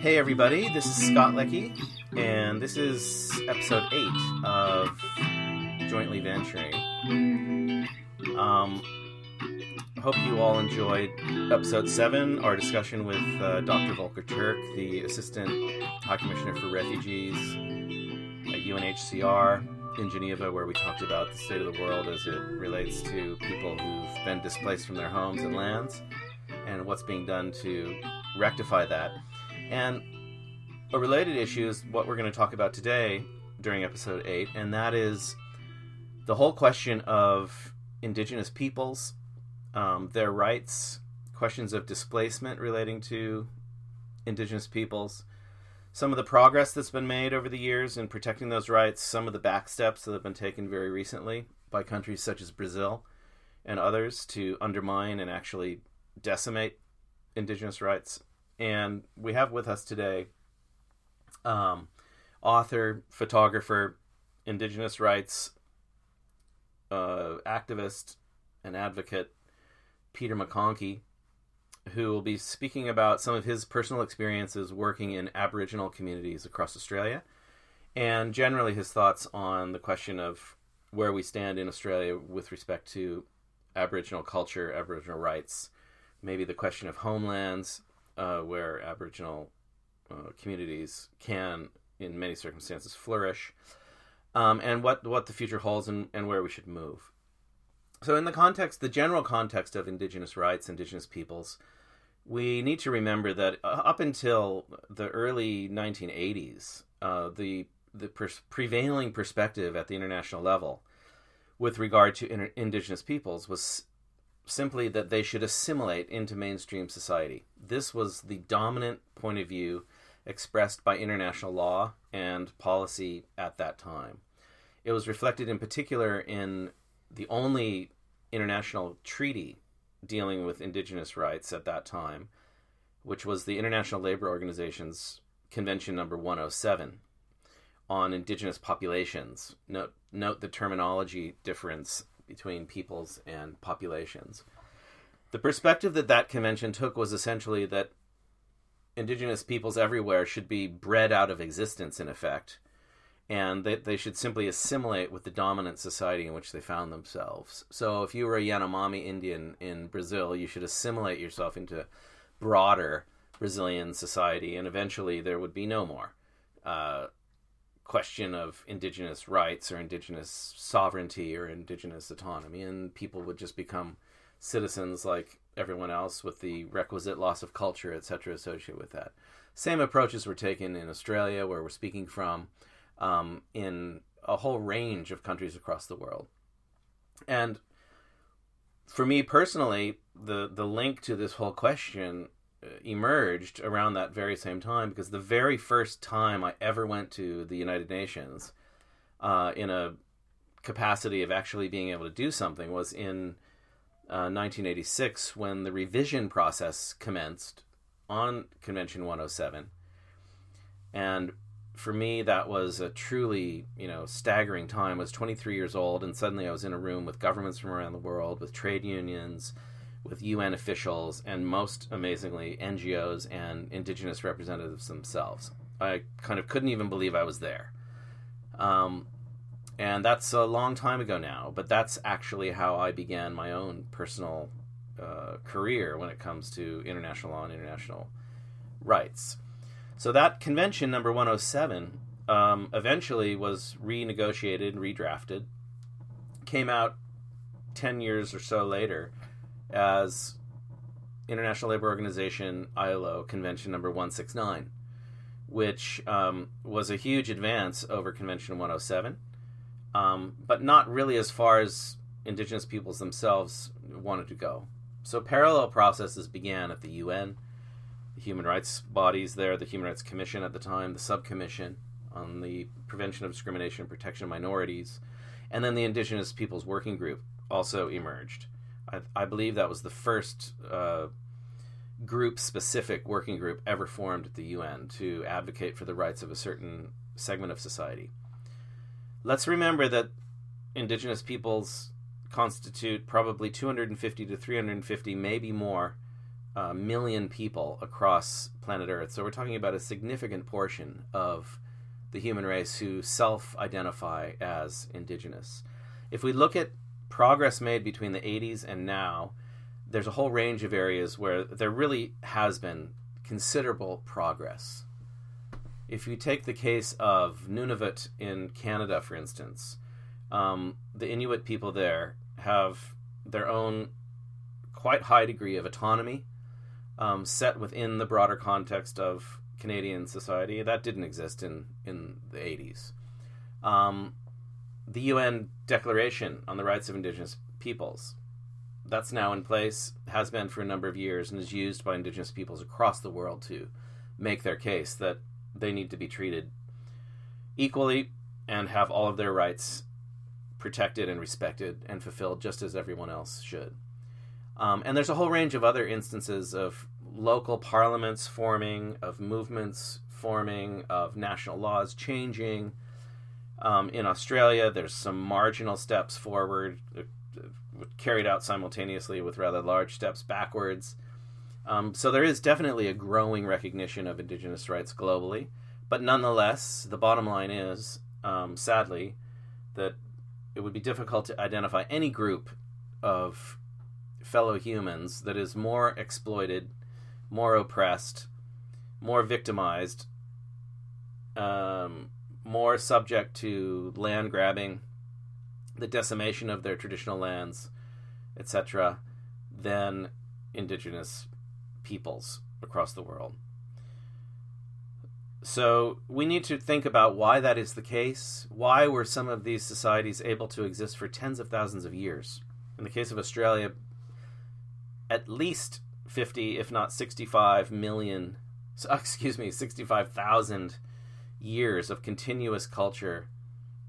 Hey everybody, this is Scott Leckie, and this is episode 8 of Jointly Venturing. Um, hope you all enjoyed episode 7, our discussion with uh, Dr. Volker Turk, the Assistant High Commissioner for Refugees at UNHCR in Geneva, where we talked about the state of the world as it relates to people who've been displaced from their homes and lands and what's being done to rectify that. And a related issue is what we're going to talk about today during episode 8, and that is the whole question of indigenous peoples, um, their rights, questions of displacement relating to indigenous peoples, some of the progress that's been made over the years in protecting those rights, some of the back steps that have been taken very recently by countries such as Brazil and others to undermine and actually decimate indigenous rights. And we have with us today um, author, photographer, indigenous rights uh, activist and advocate Peter McConchie, who will be speaking about some of his personal experiences working in Aboriginal communities across Australia and generally his thoughts on the question of where we stand in Australia with respect to Aboriginal culture, Aboriginal rights, maybe the question of homelands, uh, where Aboriginal uh, communities can, in many circumstances, flourish, um, and what what the future holds and, and where we should move. So, in the context, the general context of Indigenous rights, Indigenous peoples, we need to remember that uh, up until the early 1980s, uh, the the pers- prevailing perspective at the international level with regard to Indigenous peoples was simply that they should assimilate into mainstream society. This was the dominant point of view expressed by international law and policy at that time. It was reflected in particular in the only international treaty dealing with indigenous rights at that time, which was the International Labor Organization's Convention number 107 on indigenous populations. Note, note the terminology difference between peoples and populations. The perspective that that convention took was essentially that indigenous peoples everywhere should be bred out of existence, in effect, and that they should simply assimilate with the dominant society in which they found themselves. So, if you were a Yanomami Indian in Brazil, you should assimilate yourself into broader Brazilian society, and eventually there would be no more. Uh, question of indigenous rights or indigenous sovereignty or indigenous autonomy, and people would just become citizens like everyone else with the requisite loss of culture, etc., associated with that. Same approaches were taken in Australia, where we're speaking from, um, in a whole range of countries across the world. And for me personally, the the link to this whole question emerged around that very same time because the very first time I ever went to the United Nations uh, in a capacity of actually being able to do something was in uh, 1986 when the revision process commenced on Convention 107. And for me, that was a truly, you know, staggering time. I was 23 years old, and suddenly I was in a room with governments from around the world, with trade unions, with UN officials, and most amazingly, NGOs and indigenous representatives themselves. I kind of couldn't even believe I was there. Um, and that's a long time ago now, but that's actually how I began my own personal uh, career when it comes to international law and international rights. So that convention number 107 um, eventually was renegotiated and redrafted, came out 10 years or so later as International Labor Organization ILO Convention number 169, which um, was a huge advance over Convention 107, um, but not really as far as indigenous peoples themselves wanted to go. So parallel processes began at the UN, the human rights bodies there, the Human Rights Commission at the time, the Subcommission on the Prevention of Discrimination and Protection of Minorities, and then the Indigenous Peoples Working Group also emerged. I, I believe that was the first uh, group specific working group ever formed at the UN to advocate for the rights of a certain segment of society. Let's remember that indigenous peoples constitute probably 250 to 350, maybe more, uh, million people across planet Earth. So we're talking about a significant portion of the human race who self identify as indigenous. If we look at progress made between the 80s and now, there's a whole range of areas where there really has been considerable progress. If you take the case of Nunavut in Canada, for instance, um, the Inuit people there have their own quite high degree of autonomy um, set within the broader context of Canadian society. That didn't exist in, in the 80s. Um, the UN Declaration on the Rights of Indigenous Peoples, that's now in place, has been for a number of years, and is used by Indigenous peoples across the world to make their case that they need to be treated equally and have all of their rights protected and respected and fulfilled just as everyone else should. Um, and there's a whole range of other instances of local parliaments forming, of movements forming, of national laws changing. Um, in Australia, there's some marginal steps forward, uh, carried out simultaneously with rather large steps backwards. Um, so there is definitely a growing recognition of Indigenous rights globally. But nonetheless, the bottom line is, um, sadly, that it would be difficult to identify any group of fellow humans that is more exploited, more oppressed, more victimized, um, more subject to land grabbing, the decimation of their traditional lands, etc., than indigenous peoples across the world. So we need to think about why that is the case. Why were some of these societies able to exist for tens of thousands of years? In the case of Australia, at least 50, if not 65 million, excuse me, 65,000 years of continuous culture,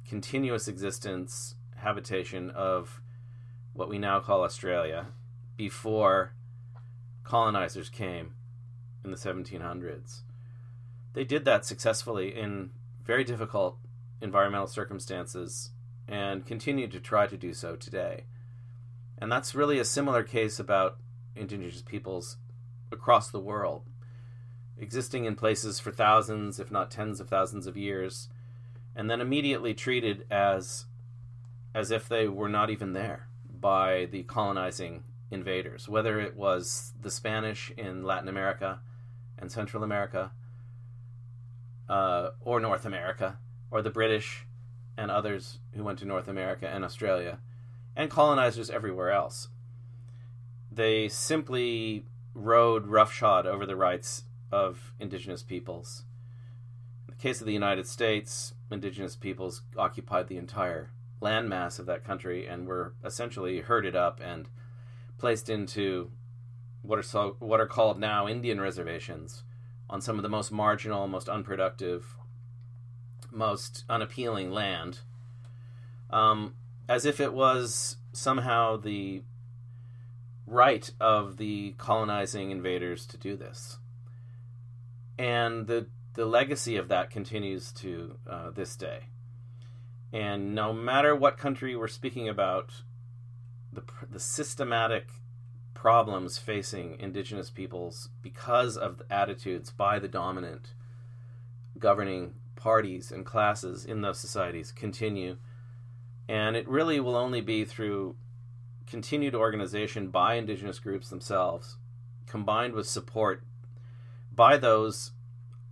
continuous existence, habitation of what we now call Australia before colonizers came in the 1700s. They did that successfully in very difficult environmental circumstances and continue to try to do so today. And that's really a similar case about indigenous peoples across the world, existing in places for thousands, if not tens of thousands of years, and then immediately treated as as if they were not even there by the colonizing invaders, whether it was the Spanish in Latin America and Central America, uh, or North America, or the British and others who went to North America and Australia, and colonizers everywhere else. They simply rode roughshod over the rights of indigenous peoples. In the case of the United States, indigenous peoples occupied the entire landmass of that country and were essentially herded up and placed into what are so what are called now Indian reservations on some of the most marginal, most unproductive, most unappealing land, um, as if it was somehow the right of the colonizing invaders to do this. And the the legacy of that continues to uh, this day. And no matter what country we're speaking about, the, the systematic problems facing indigenous peoples because of the attitudes by the dominant governing parties and classes in those societies continue. And it really will only be through continued organization by indigenous groups themselves, combined with support by those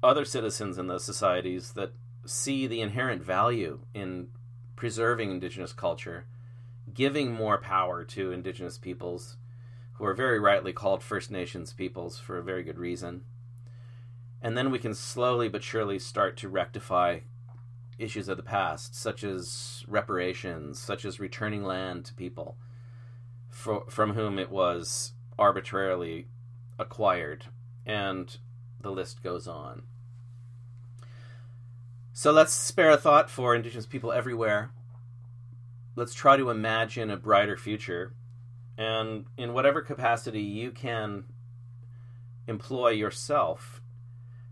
other citizens in those societies that see the inherent value in preserving indigenous culture, giving more power to indigenous peoples who are very rightly called First Nations peoples for a very good reason. And then we can slowly but surely start to rectify issues of the past, such as reparations, such as returning land to people for, from whom it was arbitrarily acquired, and the list goes on. So let's spare a thought for Indigenous people everywhere. Let's try to imagine a brighter future. And in whatever capacity you can employ yourself,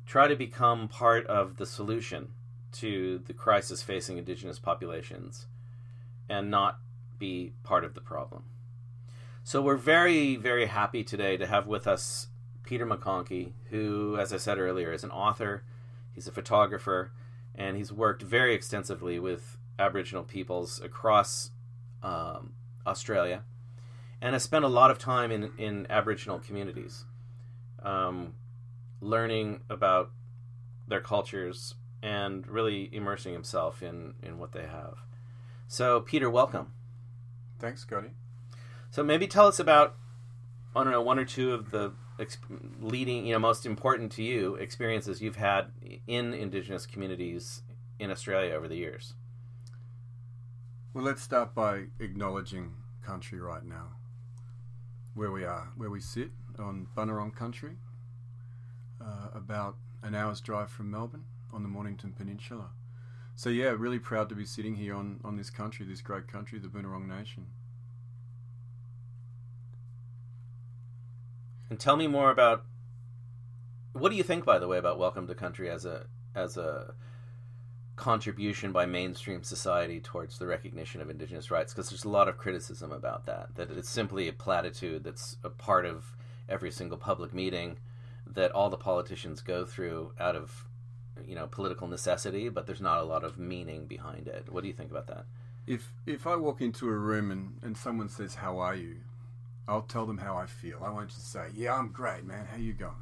try to become part of the solution to the crisis facing Indigenous populations and not be part of the problem. So we're very, very happy today to have with us Peter McConchie, who, as I said earlier, is an author, he's a photographer, and he's worked very extensively with Aboriginal peoples across um, Australia, and has spent a lot of time in, in Aboriginal communities, um, learning about their cultures and really immersing himself in, in what they have. So, Peter, welcome. Thanks, Scotty. So, maybe tell us about, I don't know, one or two of the leading, you know, most important to you experiences you've had in Indigenous communities in Australia over the years. Well, let's start by acknowledging country right now, where we are, where we sit on Bunurong country, uh, about an hour's drive from Melbourne on the Mornington Peninsula. So yeah, really proud to be sitting here on, on this country, this great country, the Bunurong Nation. And tell me more about what do you think, by the way, about Welcome to Country as a as a contribution by mainstream society towards the recognition of indigenous rights? Because there's a lot of criticism about that that it's simply a platitude that's a part of every single public meeting that all the politicians go through out of you know political necessity but there's not a lot of meaning behind it. What do you think about that? If if i walk into a room and, and someone says how are you i'll tell them how i feel i won't just say yeah i'm great man how you going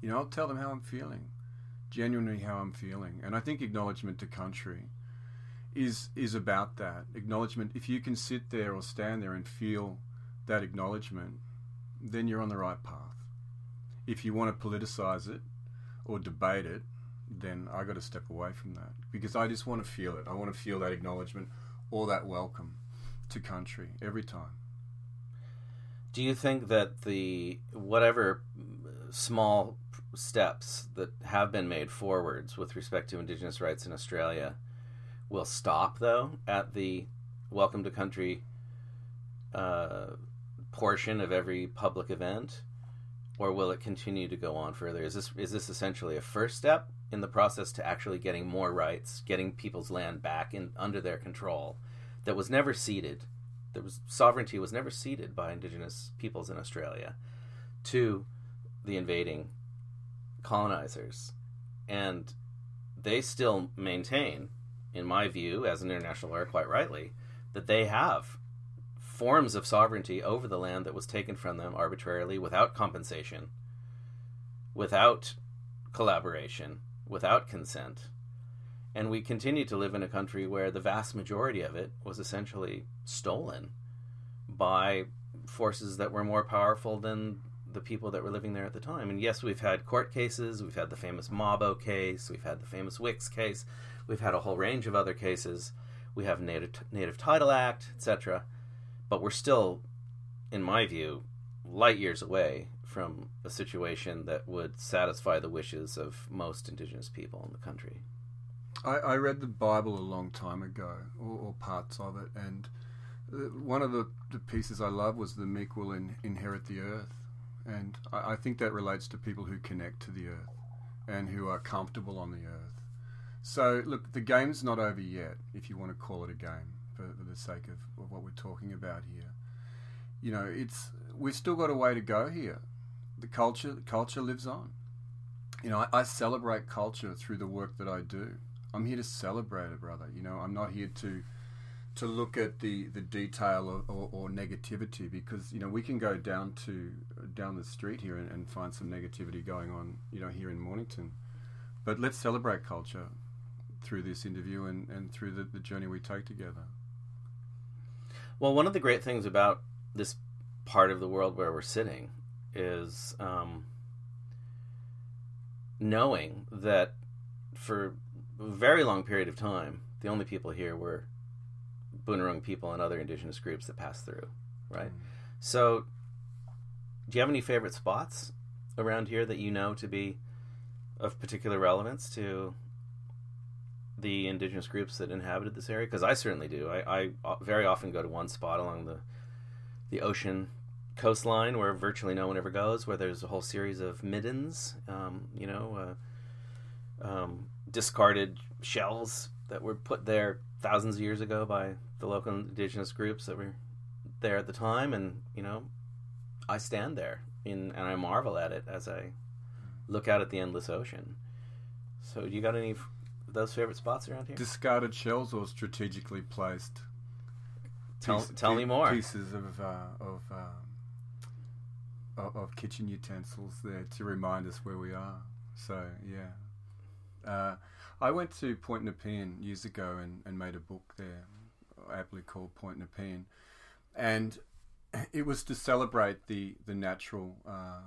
you know i'll tell them how i'm feeling genuinely how I'm feeling. And I think acknowledgement to country is is about that. Acknowledgement if you can sit there or stand there and feel that acknowledgement, then you're on the right path. If you want to politicize it or debate it, then I got to step away from that because I just want to feel it. I want to feel that acknowledgement or that welcome to country every time. Do you think that the whatever small steps that have been made forwards with respect to Indigenous rights in Australia will stop, though, at the Welcome to Country uh, portion of every public event, or will it continue to go on further? Is this is this essentially a first step in the process to actually getting more rights, getting people's land back in under their control that was never ceded? There was sovereignty was never ceded by Indigenous peoples in Australia to the invading colonizers, and they still maintain, in my view, as an international lawyer, quite rightly, that they have forms of sovereignty over the land that was taken from them arbitrarily without compensation, without collaboration, without consent. And we continue to live in a country where the vast majority of it was essentially stolen by forces that were more powerful than the people that were living there at the time. And yes, we've had court cases, we've had the famous Mabo case, we've had the famous Wik case, we've had a whole range of other cases. We have Native Native Title Act, etc. But we're still, in my view, light years away from a situation that would satisfy the wishes of most Indigenous people in the country. I, I read the Bible a long time ago, or, or parts of it, and Uh, one of the, the, pieces I love was the meek will in, inherit the earth. And I, I think that relates to people who connect to the earth and who are comfortable on the earth. So, look, the game's not over yet, if you want to call it a game for, for the sake of, of, what we're talking about here. You know, it's we've still got a way to go here. The culture, culture lives on. You know, I, I celebrate culture through the work that I do. I'm here to celebrate it, brother. You know, I'm not here to to look at the, the detail or, or, or, negativity because you know we can go down to down the street here and, and, find some negativity going on you know here in Mornington. But let's celebrate culture through this interview and, and through the, the journey we take together. Well one of the great things about this part of the world where we're sitting is um, knowing that for a very long period of time the only people here were Bunurong people and other indigenous groups that pass through, right? Mm. So, do you have any favorite spots around here that you know to be of particular relevance to the indigenous groups that inhabited this area? Because I certainly do. I, I uh, very often go to one spot along the the ocean coastline where virtually no one ever goes, where there's a whole series of middens, um, you know, uh, um, discarded shells that were put there thousands of years ago by the local indigenous groups that were there at the time, and you know, I stand there in, and I marvel at it as I look out at the endless ocean. So, you got any of those favorite spots around here? Discarded shells or strategically placed. Tell- piece- tell me more. Pieces of uh, of, um, of of kitchen utensils there to remind us where we are. So yeah, uh, I went to Point Nepean years ago and, and made a book there, aptly called Point Nepean, and it was to celebrate the the natural uh,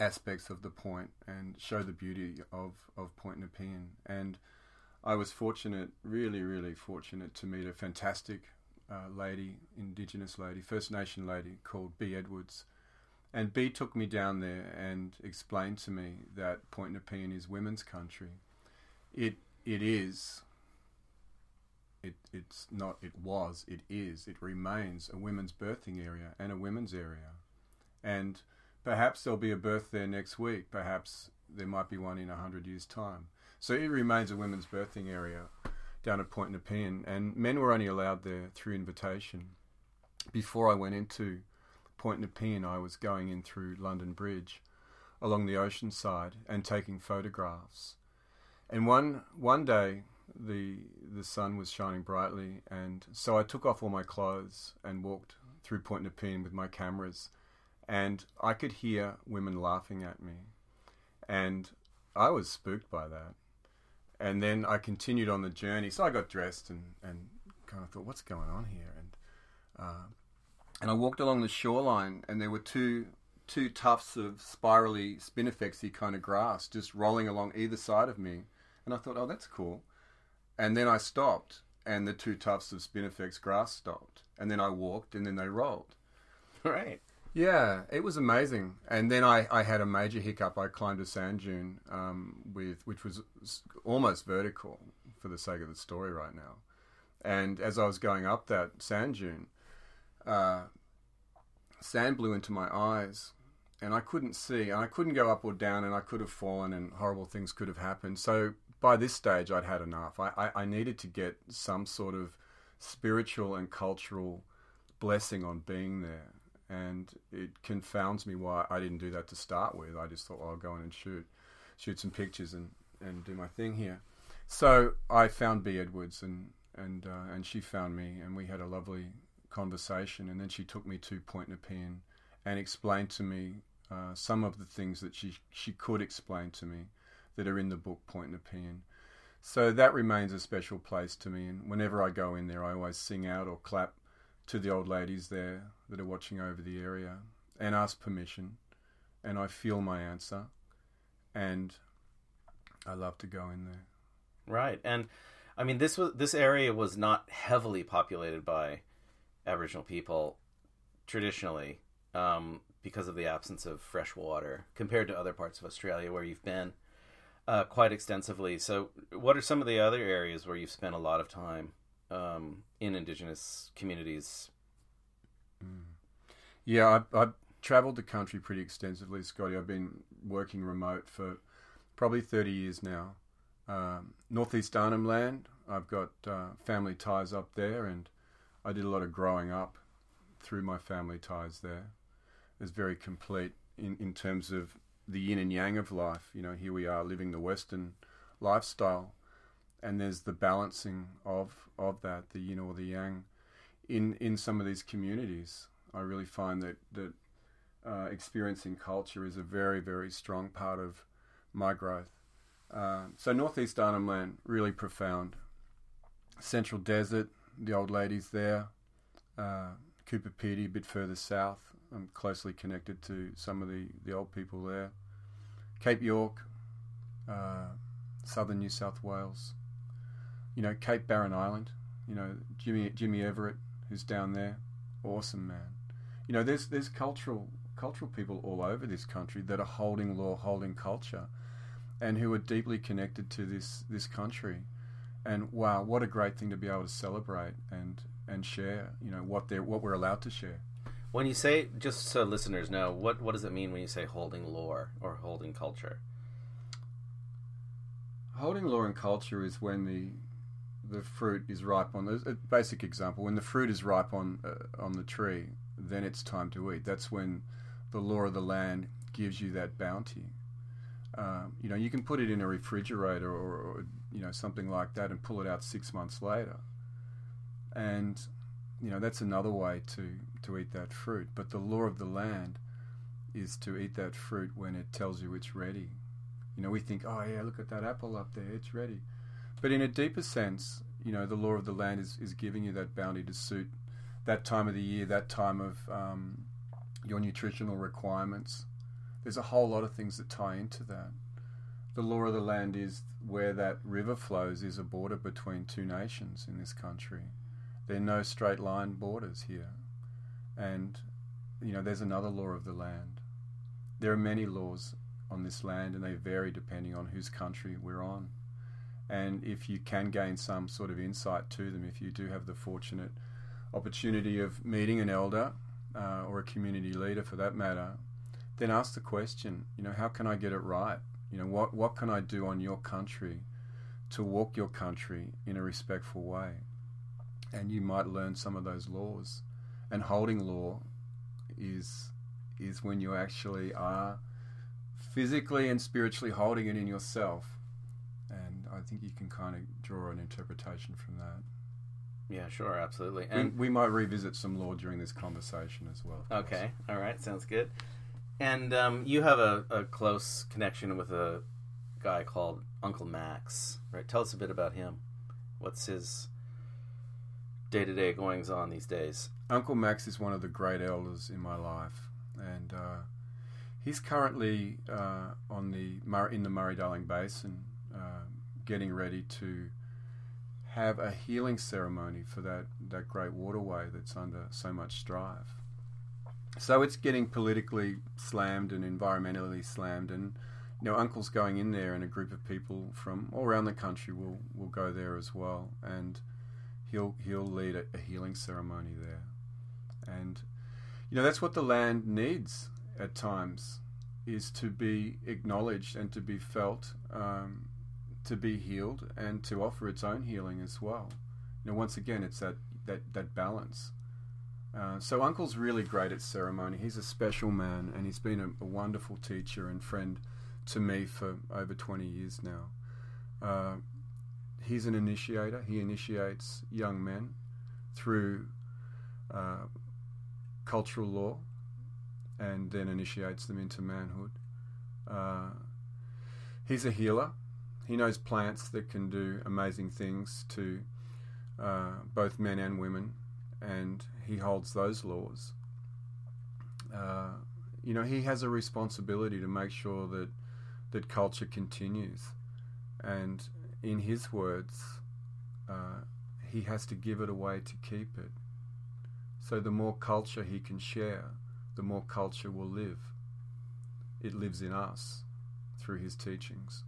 aspects of the point and show the beauty of of Point Nepean. And I was fortunate, really, really fortunate, to meet a fantastic uh, lady, Indigenous lady, First Nation lady called B. Edwards. And B took me down there and explained to me that Point Nepean is women's country. It it is. It it's not. It was. It is. It remains a women's birthing area and a women's area, and perhaps there'll be a birth there next week. Perhaps there might be one in a hundred years' time. So it remains a women's birthing area down at Point Nepean, and men were only allowed there through invitation. Before I went into Point Nepean, I was going in through London Bridge along the ocean side and taking photographs. And one one day the the sun was shining brightly and so I took off all my clothes and walked through Point Nepean with my cameras and I could hear women laughing at me. And I was spooked by that. And then I continued on the journey. So I got dressed and, and kind of thought, what's going on here? And uh, and I walked along the shoreline, and there were two two tufts of spirally spinifexy kind of grass just rolling along either side of me. And I thought, oh, that's cool. And then I stopped, and the two tufts of spinifex grass stopped. And then I walked, and then they rolled. Right. Yeah, it was amazing. And then I, I had a major hiccup. I climbed a sand dune um, with which was almost vertical for the sake of the story right now. And as I was going up that sand dune, uh, sand blew into my eyes, and I couldn't see. And I couldn't go up or down, and I could have fallen, and horrible things could have happened. So by this stage, I'd had enough. I, I, I needed to get some sort of spiritual and cultural blessing on being there and it confounds me why I didn't do that to start with. I just thought, well, I'll go in and shoot, shoot some pictures and, and do my thing here. So I found B Edwards and and uh, and she found me, and we had a lovely conversation. And then she took me to Point Nepean and explained to me uh, some of the things that she she could explain to me that are in the book Point Nepean. So that remains a special place to me, and whenever I go in there, I always sing out or clap to the old ladies there that are watching over the area and ask permission and I feel my answer and I love to go in there. Right. And I mean this was this area was not heavily populated by Aboriginal people traditionally um, because of the absence of fresh water compared to other parts of Australia where you've been uh, quite extensively. So, what are some of the other areas where you've spent a lot of time um, in Indigenous communities? Yeah, I, I've travelled the country pretty extensively, Scotty. I've been working remote for probably 30 years now. Um, Northeast Arnhem Land, I've got uh, family ties up there, and I did a lot of growing up through my family ties there. It's very complete in, in terms of the yin and yang of life. You know, here we are living the Western lifestyle, and there's the balancing of of that, the yin or the yang, in in some of these communities. I really find that that uh, experiencing culture is a very very strong part of my growth. Uh, so northeast Arnhem Land really profound. Central Desert, the old ladies there. Uh, Coober Pedy, a bit further south. I'm closely connected to some of the, the old people there. Cape York, uh, southern New South Wales. You know, Cape Barren Island. You know, Jimmy Jimmy Everett, who's down there, awesome man. You know, there's there's cultural cultural people all over this country that are holding law, holding culture, and who are deeply connected to this this country. And wow, what a great thing to be able to celebrate and and share. You know what they what we're allowed to share. When you say, just so listeners know, what what does it mean when you say holding lore or holding culture? Holding lore and culture is when the the fruit is ripe on the a basic example when the fruit is ripe on uh, on the tree then it's time to eat that's when the law of the land gives you that bounty. Um, you know, you can put it in a refrigerator or, or, you know something like that and pull it out six months later, and you know that's another way to to eat that fruit. But the law of the land is to eat that fruit when it tells you it's ready. You know, we think, oh yeah, look at that apple up there, it's ready. But in a deeper sense, you know, the law of the land is, is giving you that bounty to suit that time of the year, that time of um, your nutritional requirements. There's a whole lot of things that tie into that. The law of the land is where that river flows is a border between two nations in this country. There are no straight line borders here. And, you know, there's another law of the land. There are many laws on this land and they vary depending on whose country we're on. And if you can gain some sort of insight to them, if you do have the fortunate opportunity of meeting an elder uh, or a community leader for that matter, then ask the question, you know, how can I get it right? You know, what, what can I do on your country to walk your country in a respectful way? And you might learn some of those laws. And holding law is is when you actually are physically and spiritually holding it in yourself. And I think you can kind of draw an interpretation from that. Yeah, sure, absolutely. And we, we might revisit some law during this conversation as well. Okay, all right, sounds good. And um, you have a, a close connection with a guy called Uncle Max, right? Tell us a bit about him. What's his day to day goings on these days? Uncle Max is one of the great elders in my life, and uh, he's currently uh, on the in the Murray Darling Basin, uh, getting ready to have a healing ceremony for that, that great waterway that's under so much strife. So it's getting politically slammed and environmentally slammed, and you know, Uncle's going in there, and a group of people from all around the country will will go there as well, and he'll he'll lead a, a healing ceremony there, and you know that's what the land needs at times is to be acknowledged and to be felt um, to be healed and to offer its own healing as well. You know, once again, it's that that that balance. Uh, so Uncle's really great at ceremony. He's a special man, and he's been a, a wonderful teacher and friend to me for over 20 years now. Uh, he's an initiator. He initiates young men through uh, cultural law and then initiates them into manhood. Uh, he's a healer. He knows plants that can do amazing things to uh, both men and women, and he holds those laws. Uh, you know, he has a responsibility to make sure that that culture continues, and in his words, uh, he has to give it away to keep it. So the more culture he can share, the more culture will live. It lives in us through his teachings.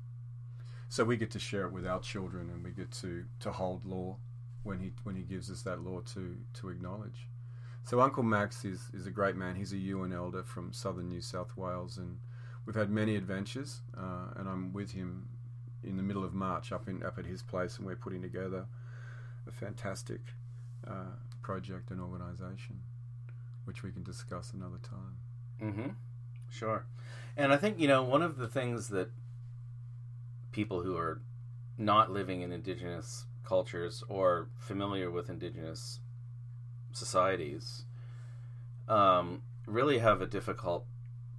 So we get to share it with our children, and we get to, to hold law when he when he gives us that law to to acknowledge. So Uncle Max is is a great man. He's a Yuin elder from southern New South Wales, and we've had many adventures. Uh, and I'm with him in the middle of March up in up at his place, and we're putting together a fantastic uh, project and organisation, which we can discuss another time. Mm-hmm. Sure. And I think you know one of the things that people who are not living in indigenous cultures or familiar with indigenous societies um, really have a difficult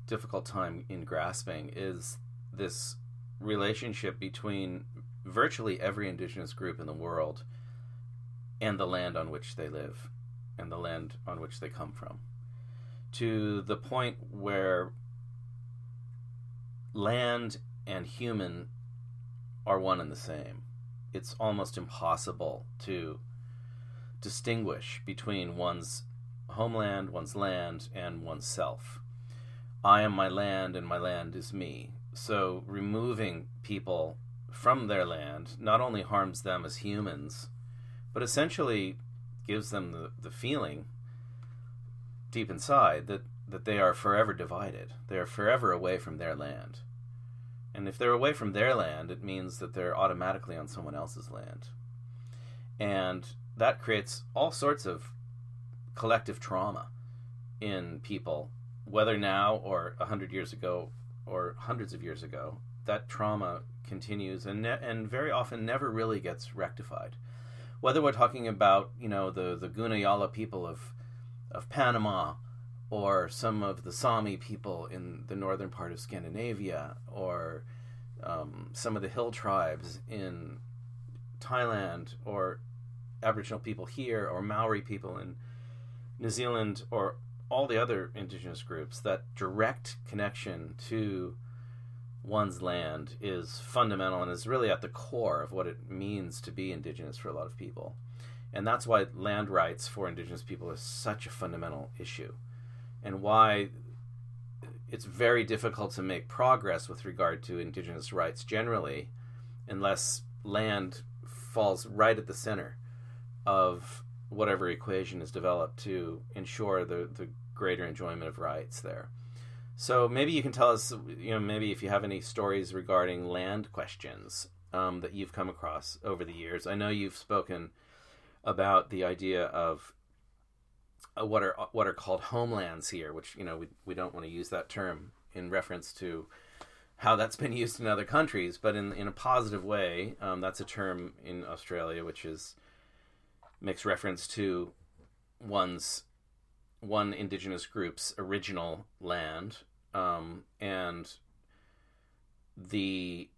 difficult time in grasping is this relationship between virtually every indigenous group in the world and the land on which they live and the land on which they come from to the point where land and human are one and the same. It's almost impossible to distinguish between one's homeland, one's land, and oneself. I am my land, and my land is me. So removing people from their land not only harms them as humans, but essentially gives them the, the feeling deep inside that, that they are forever divided. They are forever away from their land. And if they're away from their land, it means that they're automatically on someone else's land. And that creates all sorts of collective trauma in people whether now or a hundred years ago or hundreds of years ago, that trauma continues and ne- and very often never really gets rectified. Whether we're talking about you know the the Gunayala people of of Panama or some of the Sami people in the northern part of Scandinavia or um, some of the hill tribes in Thailand or Aboriginal people here or Maori people in New Zealand or all the other indigenous groups, that direct connection to one's land is fundamental and is really at the core of what it means to be indigenous for a lot of people. And that's why land rights for indigenous people is such a fundamental issue, and why it's very difficult to make progress with regard to indigenous rights generally unless land falls right at the center of whatever equation is developed to ensure the, the greater enjoyment of rights there. So maybe you can tell us, you know, maybe if you have any stories regarding land questions um, that you've come across over the years. I know you've spoken about the idea of what are what are called homelands here, which you know we we don't want to use that term in reference to how that's been used in other countries, but in in a positive way, um, that's a term in Australia which is makes reference to one's one indigenous group's original land um, and the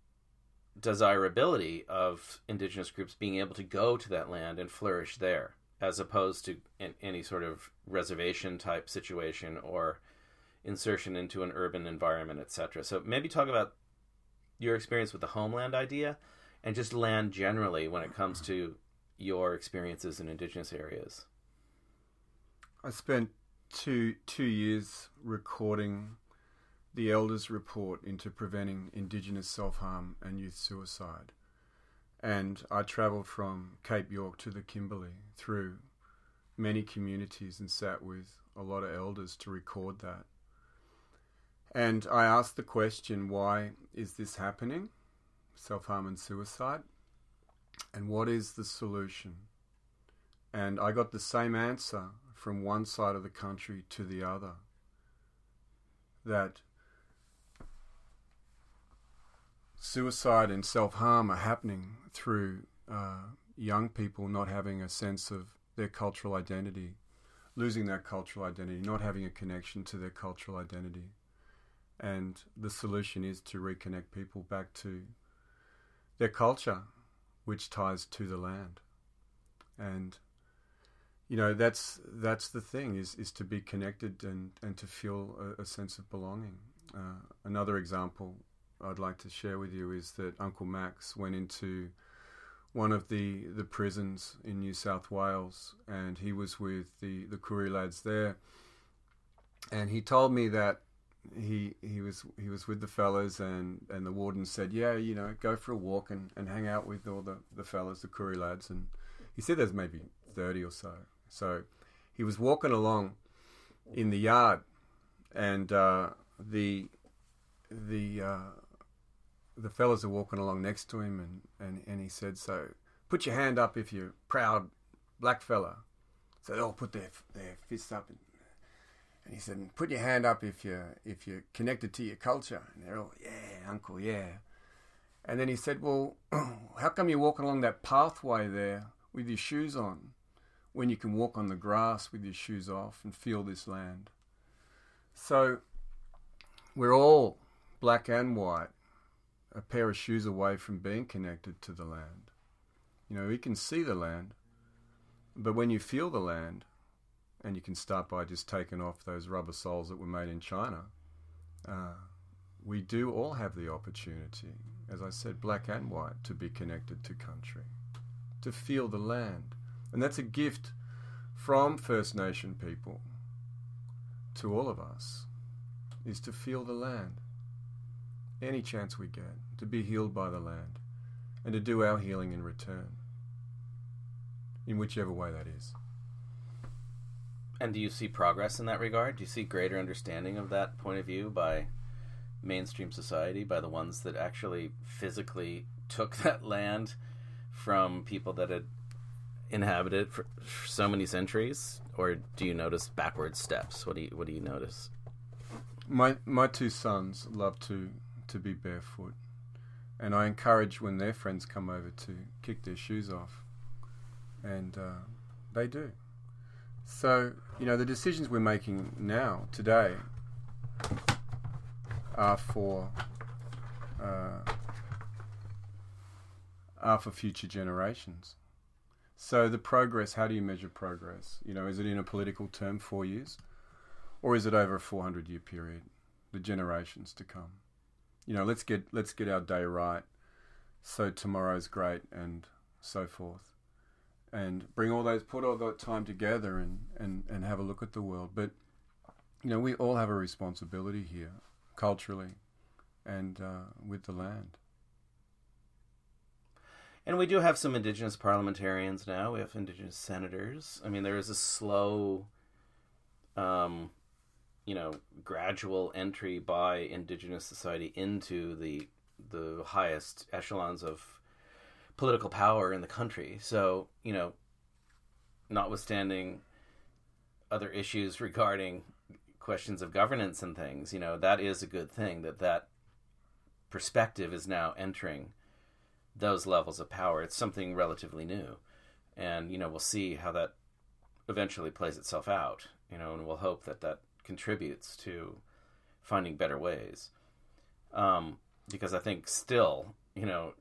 desirability of indigenous groups being able to go to that land and flourish there as opposed to any sort of reservation type situation or insertion into an urban environment etc so maybe talk about your experience with the homeland idea and just land generally when it comes to your experiences in indigenous areas? I spent two two years recording the elders report into preventing indigenous self-harm and youth suicide and i travelled from cape york to the kimberley through many communities and sat with a lot of elders to record that. And i asked the question why is this happening? Self-harm and suicide. And what is the solution? And I got the same answer from one side of the country to the other that suicide and self harm are happening through uh, young people not having a sense of their cultural identity, losing that cultural identity, not having a connection to their cultural identity. And the solution is to reconnect people back to their culture which ties to the land. And you know that's that's the thing is is to be connected and and to feel a, a sense of belonging. Uh, another example I'd like to share with you is that Uncle Max went into one of the the prisons in New South Wales, and he was with the the Koori lads there, and he told me that he he was he was with the fellas and and the warden said yeah you know go for a walk and, and hang out with all the the fellas the Koori lads. And he said there's maybe 30 or so. So he was walking along in the yard and uh, the the uh, the fellas are walking along next to him and, and, and he said so put your hand up if you're proud black fella so they all put their their fists up and and he said, "Put your hand up if you're if you're connected to your culture." And they're all, "Yeah, uncle, yeah." And then he said, "Well, how come you're walking along that pathway there with your shoes on, when you can walk on the grass with your shoes off and feel this land?" So we're all black and white, a pair of shoes away from being connected to the land. You know, we can see the land, but when you feel the land, and you can start by just taking off those rubber soles that were made in China. Uh, we do all have the opportunity, as I said, black and white, to be connected to country, to feel the land. And that's a gift from First Nation people to all of us, is to feel the land. Any chance we get, to be healed by the land, and to do our healing in return, in whichever way that is. And do you see progress in that regard? Do you see greater understanding of that point of view by mainstream society, by the ones that actually physically took that land from people that had inhabited for so many centuries? Or do you notice backward steps? What do you What do you notice? My my two sons love to to be barefoot, and I encourage when their friends come over to kick their shoes off, and uh, they do. So you know the decisions we're making now today are for uh, are for future generations. So the progress, how do you measure progress? You know, is it in a political term, four years, or is it over a 400 year period, the generations to come? You know, let's get let's get our day right, so tomorrow's great, and so forth, and bring all those put all that time together and and and have a look at the world. But you know, we all have a responsibility here, culturally, and uh, with the land. And we do have some indigenous parliamentarians now. We have indigenous senators. I mean, there is a slow, um, you know, gradual entry by indigenous society into the the highest echelons of political power in the country. So, you know, notwithstanding other issues regarding questions of governance and things, you know, that is a good thing that that perspective is now entering those levels of power. It's something relatively new, and you know we'll see how that eventually plays itself out. You know, and we'll hope that that contributes to finding better ways. Um, because I think still, you know,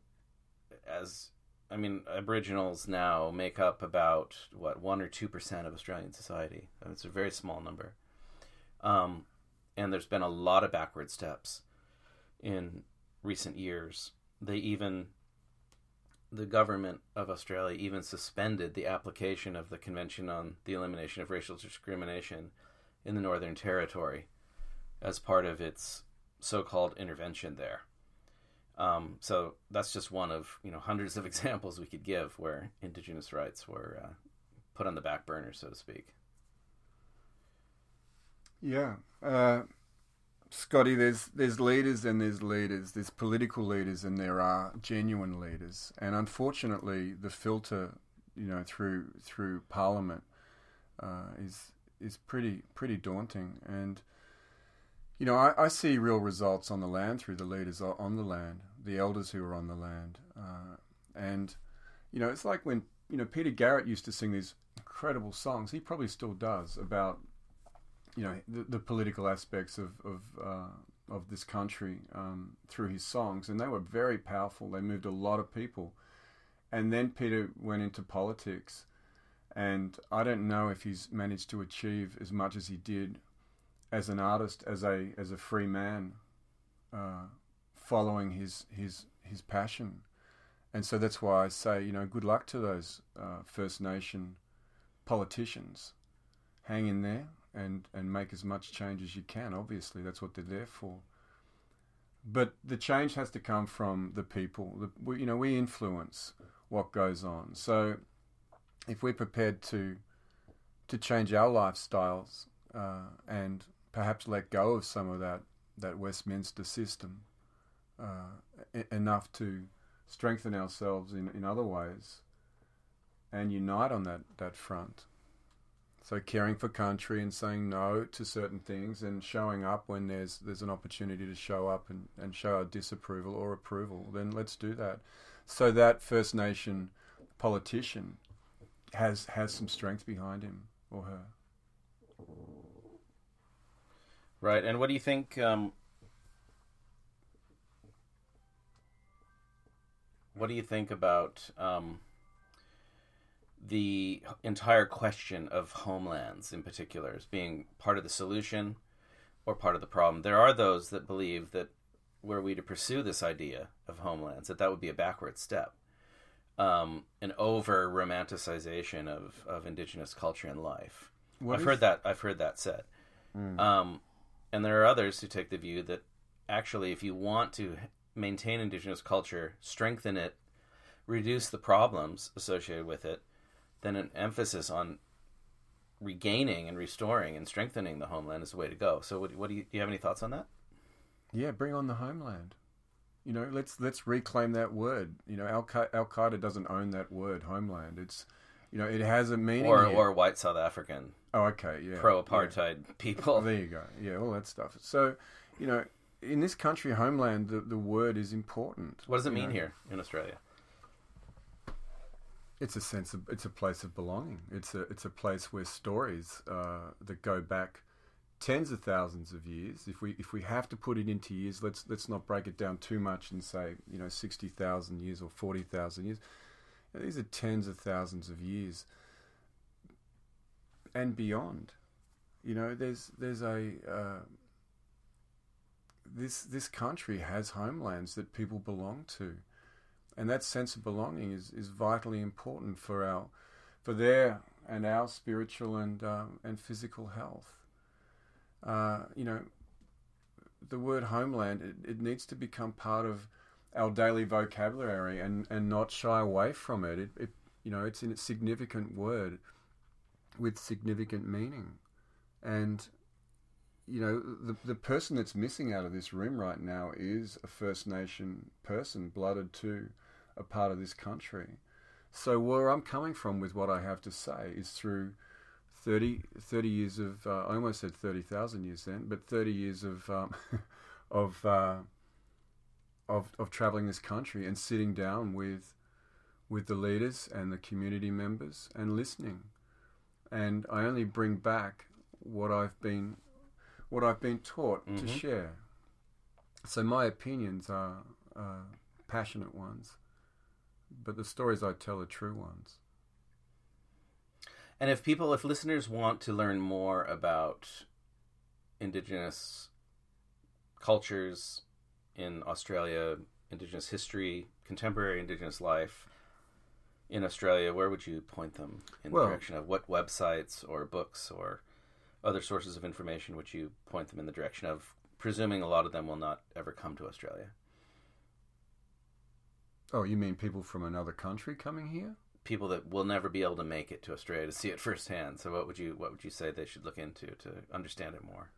as I mean, Aboriginals now make up about what one or two percent of Australian society. It's a very small number, um, and there's been a lot of backward steps in recent years. They even the government of Australia even suspended the application of the Convention on the Elimination of Racial Discrimination in the Northern Territory as part of its so-called intervention there. Um, so that's just one of you know hundreds of examples we could give where Indigenous rights were uh, put on the back burner, so to speak. Yeah, uh, Scotty, there's there's leaders and there's leaders. There's political leaders and there are genuine leaders. And unfortunately, the filter, you know, through through Parliament, uh, is is pretty pretty daunting. And you know, I, I, see real results on the land through the leaders on the land, the elders who are on the land. Uh, and you know, it's like when you know Peter Garrett used to sing these incredible songs. He probably still does about you know the, the political aspects of of, uh, of this country um, through his songs, and they were very powerful. They moved a lot of people. And then Peter went into politics, and I don't know if he's managed to achieve as much as he did as an artist, as a as a free man, uh, following his his his passion. And so that's why I say, you know, good luck to those uh, First Nation politicians. Hang in there and and make as much change as you can. Obviously, that's what they're there for. But the change has to come from the people. The, we, you know, we influence what goes on. So, if we're prepared to to change our lifestyles uh, and perhaps let go of some of that that Westminster system uh, enough to strengthen ourselves in, in other ways and unite on that, that front, so caring for country and saying no to certain things and showing up when there's there's an opportunity to show up and, and show our disapproval or approval, then let's do that. So that First Nation politician has has some strength behind him or her. Right, and what do you think? Um, what do you think about? Um, the entire question of homelands in particular as being part of the solution or part of the problem. There are those that believe that were we to pursue this idea of homelands, that that would be a backward step, um, an over romanticization of, of indigenous culture and life. What I've is... heard that. I've heard that said. Mm. Um, and there are others who take the view that actually, if you want to maintain indigenous culture, strengthen it, reduce the problems associated with it, then an emphasis on regaining and restoring and strengthening the homeland is the way to go. So, what, what do, you, do you have any thoughts on that? Yeah, bring on the homeland. You know, let's let's reclaim that word. You know, Al Qaeda doesn't own that word, homeland. It's you know, it has a meaning. Or, or white South African. Oh, okay, yeah. pro-apartheid people. Oh, there you go. Yeah, all that stuff. So, you know, in this country, homeland, the, the word is important. What does it mean know. here in Australia? It's a sense of it's a place of belonging. It's a it's a place where stories uh, that go back tens of thousands of years. If we if we have to put it into years, let's let's not break it down too much and say you know sixty thousand years or forty thousand years. These are tens of thousands of years and beyond. You know, there's there's a uh, this this country has homelands that people belong to, and that sense of belonging is, is vitally important for our for their and our spiritual and um, and physical health. Uh, you know, the word homeland it, it needs to become part of our daily vocabulary and, and not shy away from it. It, it you know it's a significant word with significant meaning, and you know the the person that's missing out of this room right now is a First Nation person, blooded to a part of this country. So where I'm coming from with what I have to say is through 30, 30 years of uh, I almost said thirty thousand years then, but thirty years of um, of, uh, of of traveling this country and sitting down with with the leaders and the community members and listening. And I only bring back what I've been what I've been taught to Mhm. share. So my opinions are uh, passionate ones, but the stories I tell are true ones. And if people, if listeners want to learn more about Indigenous cultures in Australia, Indigenous history, contemporary Indigenous life in Australia, where would you point them in Well- the direction of what websites or books or other sources of information would you point them in the direction of? Presuming a lot of them will not ever come to Australia. Oh, you mean people from another country coming here? People that will never be able to make it to Australia to see it firsthand. So, what would you what would you say they should look into to understand it more?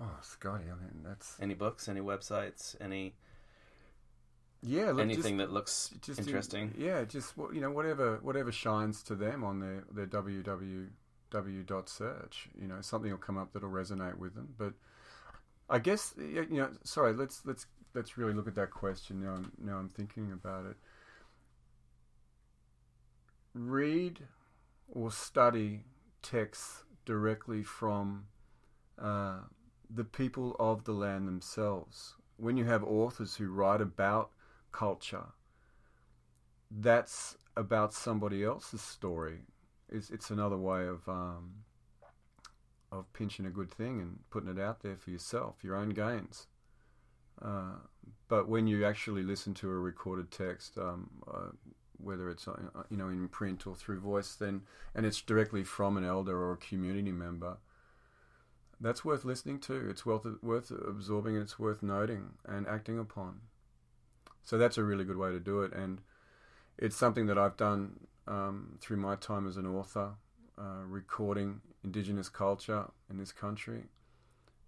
Oh, Scotty, I mean that's Any books, any websites, any yeah. Look, anything just, that looks just in- interesting? yeah, just you know, whatever whatever shines to them on their their www dot search. You know, something will come up that'll resonate with them. But I guess you know, sorry. Let's let's let's really look at that question now. I'm, now I'm thinking about it. Read or study texts directly from uh, the people of the land themselves. When you have authors who write about culture, that's about somebody else's story. It's, it's another way of um, of pinching a good thing and putting it out there for yourself, your own gains. Uh, but when you actually listen to a recorded text, um, uh, whether it's uh, you know in print or through voice, then and it's directly from an elder or a community member, that's worth listening to. It's worth worth absorbing and it's worth noting and acting upon. So that's a really good way to do it, and it's something that I've done um, through my time as an author, uh, recording Indigenous culture in this country.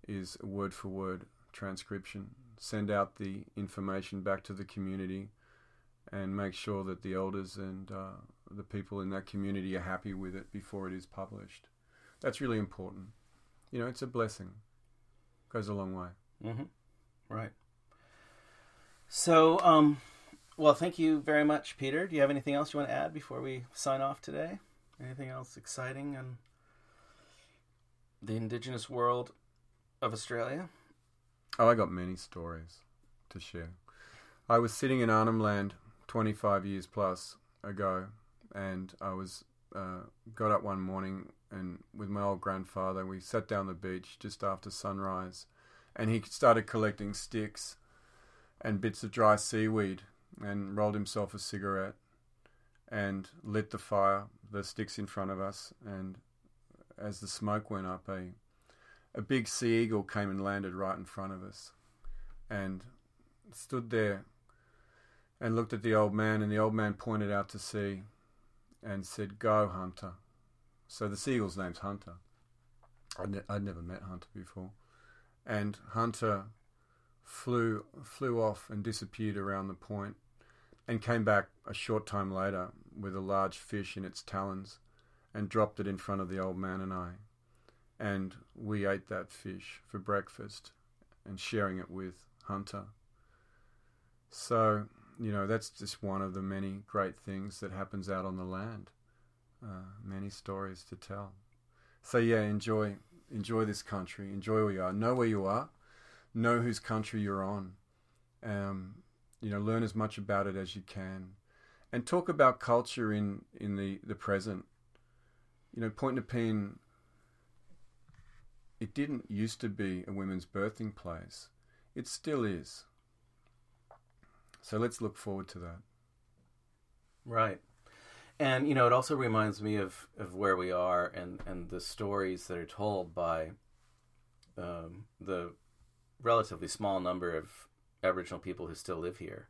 Is word for word transcription. Send out the information back to the community, and make sure that the elders and uh, the people in that community are happy with it before it is published. That's really important. You know, it's a blessing. Goes a long way. Mm-hmm. Right. So, um, well, thank you very much, Peter. Do you have anything else you want to add before we sign off today? Anything else exciting in the Indigenous world of Australia? Oh, I got many stories to share. I was sitting in Arnhem Land 25 years plus ago, and I was uh, got up one morning and with my old grandfather, we sat down the beach just after sunrise, and he started collecting sticks and bits of dry seaweed, and rolled himself a cigarette, and lit the fire, the sticks in front of us, and as the smoke went up, a a big sea eagle came and landed right in front of us and stood there and looked at the old man and the old man pointed out to sea and said go hunter so the seagull's name's hunter I'd, ne- I'd never met hunter before and hunter flew flew off and disappeared around the point and came back a short time later with a large fish in its talons and dropped it in front of the old man and I. And we ate that fish for breakfast and sharing it with Hunter. So, you know, that's just one of the many great things that happens out on the land. Uh, many stories to tell. So yeah, enjoy enjoy this country. Enjoy where you are. Know where you are. Know whose country you're on. Um, you know, learn as much about it as you can, and talk about culture in in the the present. You know, Point Nepean. It didn't used to be a women's birthing place. It still is. So let's look forward to that. Right. And you know, it also reminds me of, of where we are and, and the stories that are told by um, the relatively small number of Aboriginal people who still live here,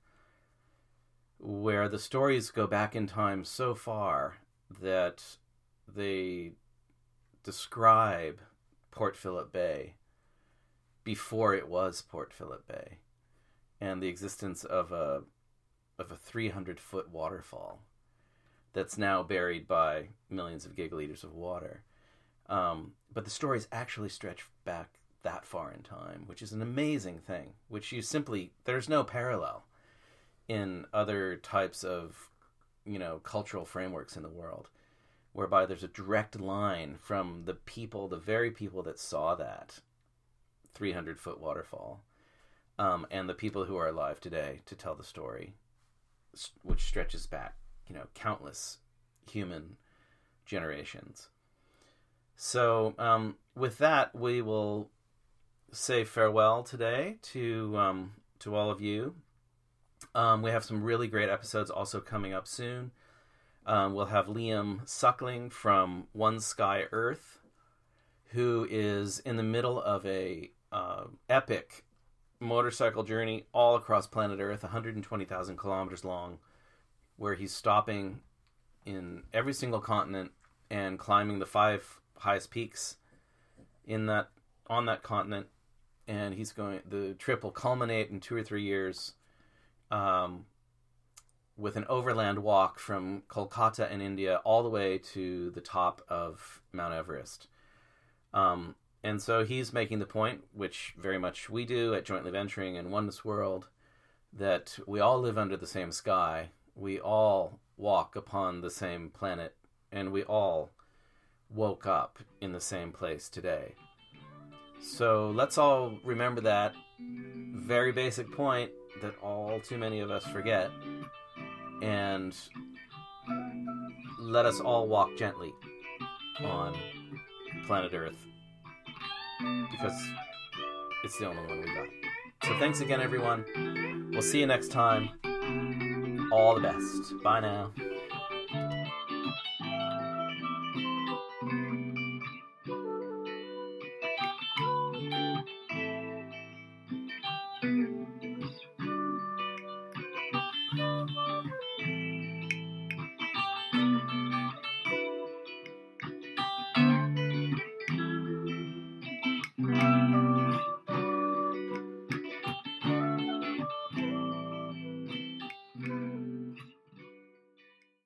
where the stories go back in time so far that they describe Port Phillip Bay before it was Port Phillip Bay and the existence of a of a 300 foot waterfall that's now buried by millions of gigaliters of water. Um, but the stories actually stretch back that far in time, which is an amazing thing, which you simply, there's no parallel in other types of, you know, cultural frameworks in the world, whereby there's a direct line from the people, the very people that saw that 300 foot waterfall, um, and the people who are alive today to tell the story, which stretches back you know countless human generations. So um, with that, we will say farewell today to um, to all of you. Um, we have some really great episodes also coming up soon. Um, we'll have Liam Suckling from One Sky Earth, who is in the middle of a uh, epic motorcycle journey all across planet Earth, 120,000 kilometers long where he's stopping in every single continent and climbing the five highest peaks in that on that continent and he's going the trip will culminate in two or three years um, with an overland walk from Kolkata in India all the way to the top of Mount Everest. Um, and so he's making the point, which very much we do at Jointly Venturing and Oneness World, that we all live under the same sky we all walk upon the same planet and we all woke up in the same place today. So let's all remember that very basic point that all too many of us forget and let us all walk gently on planet Earth because it's the only one we got. So thanks again, everyone. We'll see you next time all the best. Bye now.